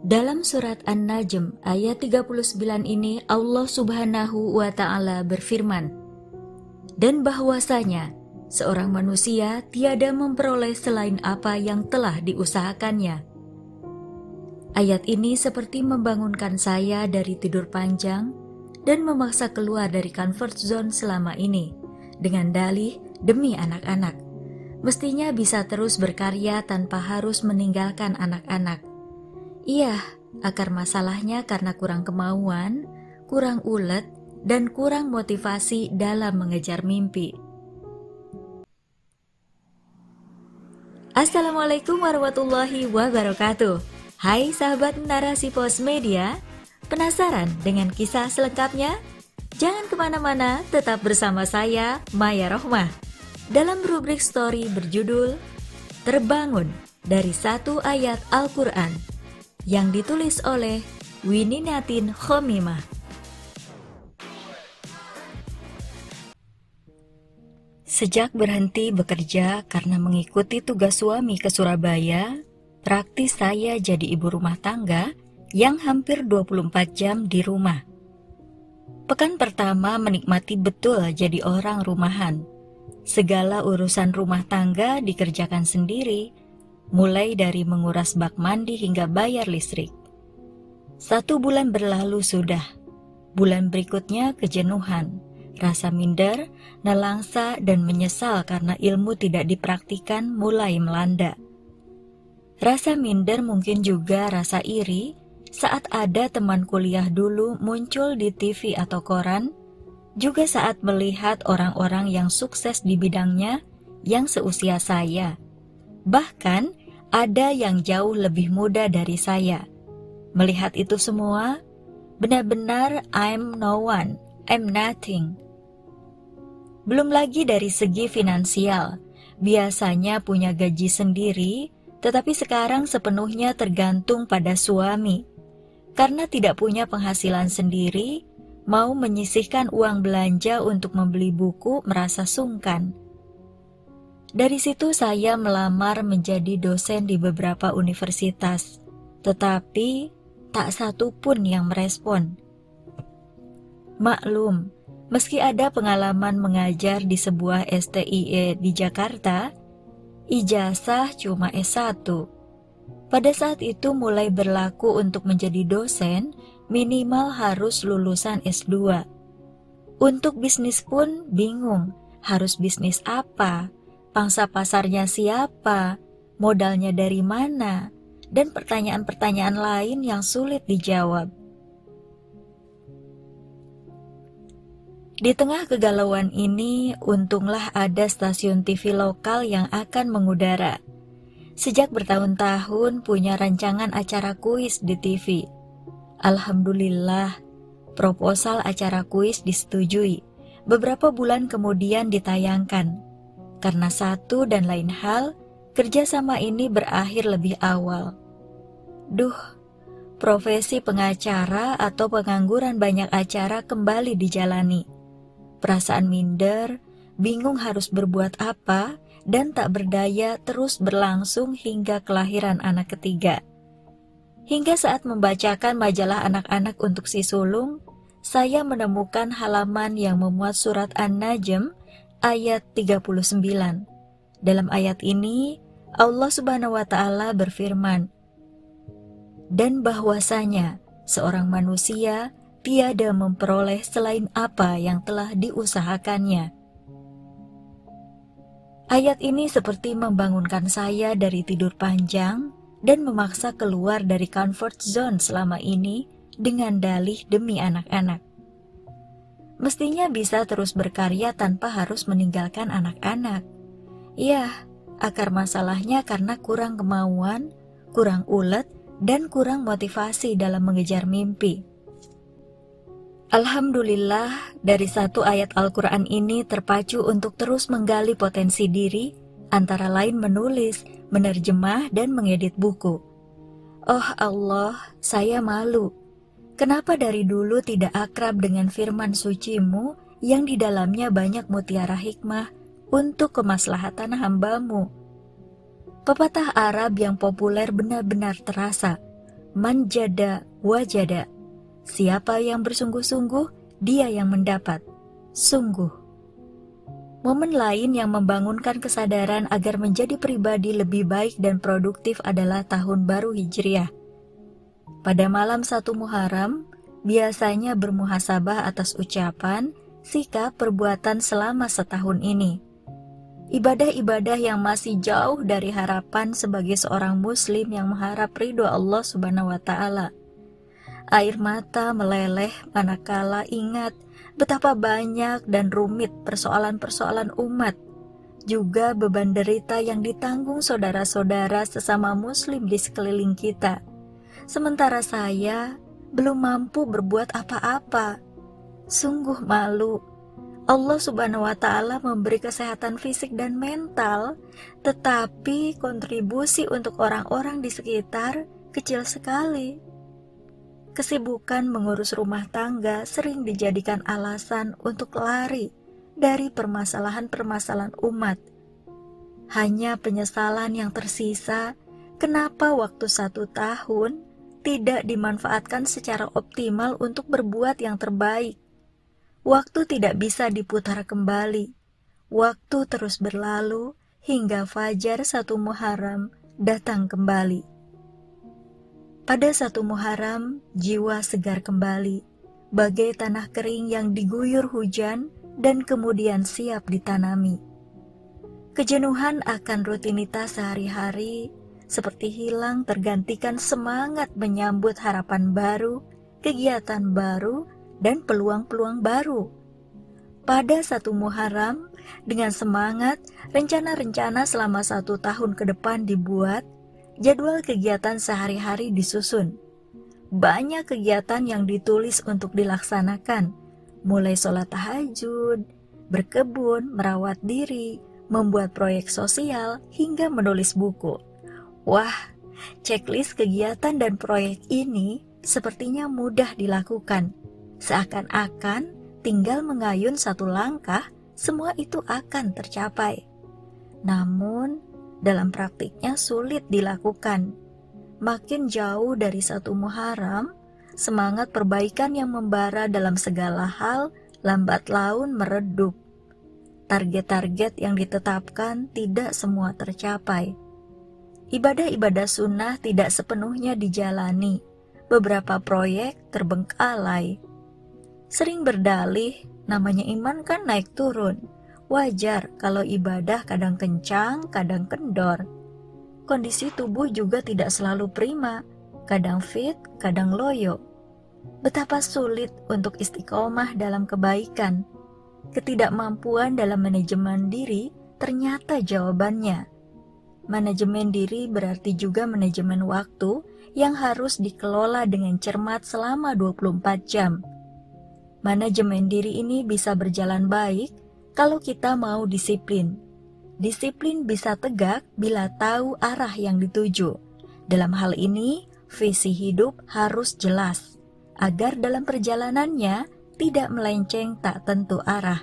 Dalam surat An-Najm ayat 39 ini Allah Subhanahu wa taala berfirman, "Dan bahwasanya seorang manusia tiada memperoleh selain apa yang telah diusahakannya." Ayat ini seperti membangunkan saya dari tidur panjang dan memaksa keluar dari comfort zone selama ini dengan dalih demi anak-anak. Mestinya bisa terus berkarya tanpa harus meninggalkan anak-anak Iya, akar masalahnya karena kurang kemauan, kurang ulet, dan kurang motivasi dalam mengejar mimpi. Assalamualaikum warahmatullahi wabarakatuh. Hai sahabat narasi pos media, penasaran dengan kisah selengkapnya? Jangan ke mana-mana, tetap bersama saya, Maya Rohmah. Dalam rubrik story berjudul Terbangun dari satu ayat Al-Quran yang ditulis oleh Wininatin Khomimah. Sejak berhenti bekerja karena mengikuti tugas suami ke Surabaya, praktis saya jadi ibu rumah tangga yang hampir 24 jam di rumah. Pekan pertama menikmati betul jadi orang rumahan. Segala urusan rumah tangga dikerjakan sendiri, mulai dari menguras bak mandi hingga bayar listrik. Satu bulan berlalu sudah. Bulan berikutnya kejenuhan, rasa minder, nelangsa, dan menyesal karena ilmu tidak dipraktikan mulai melanda. Rasa minder mungkin juga rasa iri saat ada teman kuliah dulu muncul di TV atau koran, juga saat melihat orang-orang yang sukses di bidangnya yang seusia saya. Bahkan ada yang jauh lebih muda dari saya. Melihat itu semua, benar-benar I'm no one, I'm nothing. Belum lagi dari segi finansial, biasanya punya gaji sendiri, tetapi sekarang sepenuhnya tergantung pada suami. Karena tidak punya penghasilan sendiri, mau menyisihkan uang belanja untuk membeli buku merasa sungkan dari situ saya melamar menjadi dosen di beberapa universitas, tetapi tak satu pun yang merespon. Maklum, meski ada pengalaman mengajar di sebuah STIE di Jakarta, ijazah cuma S1. Pada saat itu mulai berlaku untuk menjadi dosen, minimal harus lulusan S2. Untuk bisnis pun bingung, harus bisnis apa? pangsa pasarnya siapa, modalnya dari mana, dan pertanyaan-pertanyaan lain yang sulit dijawab. Di tengah kegalauan ini, untunglah ada stasiun TV lokal yang akan mengudara. Sejak bertahun-tahun punya rancangan acara kuis di TV. Alhamdulillah, proposal acara kuis disetujui. Beberapa bulan kemudian ditayangkan karena satu dan lain hal, kerjasama ini berakhir lebih awal. Duh, profesi pengacara atau pengangguran banyak acara kembali dijalani. Perasaan minder, bingung harus berbuat apa, dan tak berdaya terus berlangsung hingga kelahiran anak ketiga. Hingga saat membacakan majalah anak-anak untuk si sulung, saya menemukan halaman yang memuat surat An-Najm ayat 39. Dalam ayat ini, Allah Subhanahu wa taala berfirman, "Dan bahwasanya seorang manusia tiada memperoleh selain apa yang telah diusahakannya." Ayat ini seperti membangunkan saya dari tidur panjang dan memaksa keluar dari comfort zone selama ini dengan dalih demi anak-anak mestinya bisa terus berkarya tanpa harus meninggalkan anak-anak. Ya, akar masalahnya karena kurang kemauan, kurang ulet, dan kurang motivasi dalam mengejar mimpi. Alhamdulillah, dari satu ayat Al-Quran ini terpacu untuk terus menggali potensi diri, antara lain menulis, menerjemah, dan mengedit buku. Oh Allah, saya malu Kenapa dari dulu tidak akrab dengan firman sucimu yang di dalamnya banyak mutiara hikmah untuk kemaslahatan hambamu? Pepatah Arab yang populer benar-benar terasa. Manjada wajada. Siapa yang bersungguh-sungguh, dia yang mendapat. Sungguh. Momen lain yang membangunkan kesadaran agar menjadi pribadi lebih baik dan produktif adalah tahun baru Hijriah. Pada malam satu Muharram, biasanya bermuhasabah atas ucapan, sikap, perbuatan selama setahun ini. Ibadah-ibadah yang masih jauh dari harapan sebagai seorang muslim yang mengharap ridho Allah Subhanahu wa taala. Air mata meleleh manakala ingat betapa banyak dan rumit persoalan-persoalan umat, juga beban derita yang ditanggung saudara-saudara sesama Muslim di sekeliling kita. Sementara saya belum mampu berbuat apa-apa. Sungguh malu. Allah Subhanahu wa Ta'ala memberi kesehatan fisik dan mental, tetapi kontribusi untuk orang-orang di sekitar kecil sekali. Kesibukan mengurus rumah tangga sering dijadikan alasan untuk lari dari permasalahan-permasalahan umat. Hanya penyesalan yang tersisa, kenapa waktu satu tahun tidak dimanfaatkan secara optimal untuk berbuat yang terbaik. Waktu tidak bisa diputar kembali. Waktu terus berlalu hingga fajar satu Muharram datang kembali. Pada satu Muharram, jiwa segar kembali, bagai tanah kering yang diguyur hujan dan kemudian siap ditanami. Kejenuhan akan rutinitas sehari-hari seperti hilang tergantikan semangat menyambut harapan baru, kegiatan baru, dan peluang-peluang baru. Pada satu Muharram, dengan semangat, rencana-rencana selama satu tahun ke depan dibuat jadwal kegiatan sehari-hari disusun. Banyak kegiatan yang ditulis untuk dilaksanakan, mulai sholat tahajud, berkebun, merawat diri, membuat proyek sosial, hingga menulis buku. Wah, checklist kegiatan dan proyek ini sepertinya mudah dilakukan. Seakan-akan tinggal mengayun satu langkah, semua itu akan tercapai. Namun, dalam praktiknya sulit dilakukan. Makin jauh dari satu Muharram, semangat perbaikan yang membara dalam segala hal lambat laun meredup. Target-target yang ditetapkan tidak semua tercapai. Ibadah-ibadah sunnah tidak sepenuhnya dijalani. Beberapa proyek terbengkalai. Sering berdalih, namanya iman kan naik turun Wajar kalau ibadah kadang kencang, kadang kendor. Kondisi tubuh juga tidak selalu prima, kadang fit, kadang loyo. Betapa sulit untuk istiqomah dalam kebaikan. Ketidakmampuan dalam manajemen diri ternyata jawabannya. Manajemen diri berarti juga manajemen waktu yang harus dikelola dengan cermat selama 24 jam. Manajemen diri ini bisa berjalan baik kalau kita mau disiplin. Disiplin bisa tegak bila tahu arah yang dituju. Dalam hal ini, visi hidup harus jelas agar dalam perjalanannya tidak melenceng tak tentu arah.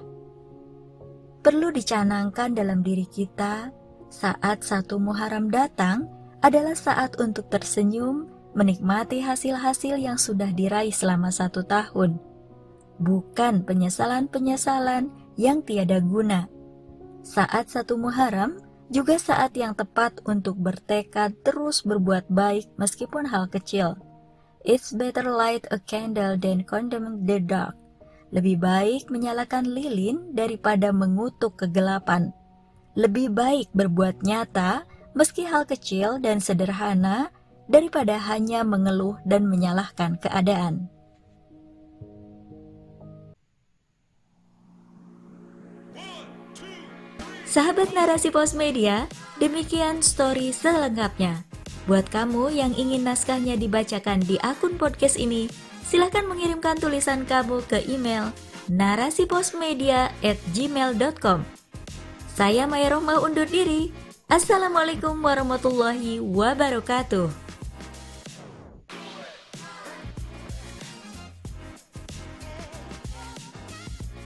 Perlu dicanangkan dalam diri kita saat satu Muharram datang adalah saat untuk tersenyum, menikmati hasil-hasil yang sudah diraih selama satu tahun, bukan penyesalan-penyesalan yang tiada guna. Saat satu Muharram juga saat yang tepat untuk bertekad terus berbuat baik meskipun hal kecil. It's better light a candle than condemn the dark. Lebih baik menyalakan lilin daripada mengutuk kegelapan. Lebih baik berbuat nyata meski hal kecil dan sederhana daripada hanya mengeluh dan menyalahkan keadaan. Sahabat narasi pos media, demikian story selengkapnya. Buat kamu yang ingin naskahnya dibacakan di akun podcast ini, silahkan mengirimkan tulisan kamu ke email narasiposmedia@gmail.com. Saya Maya Rohmah undur diri. Assalamualaikum warahmatullahi wabarakatuh.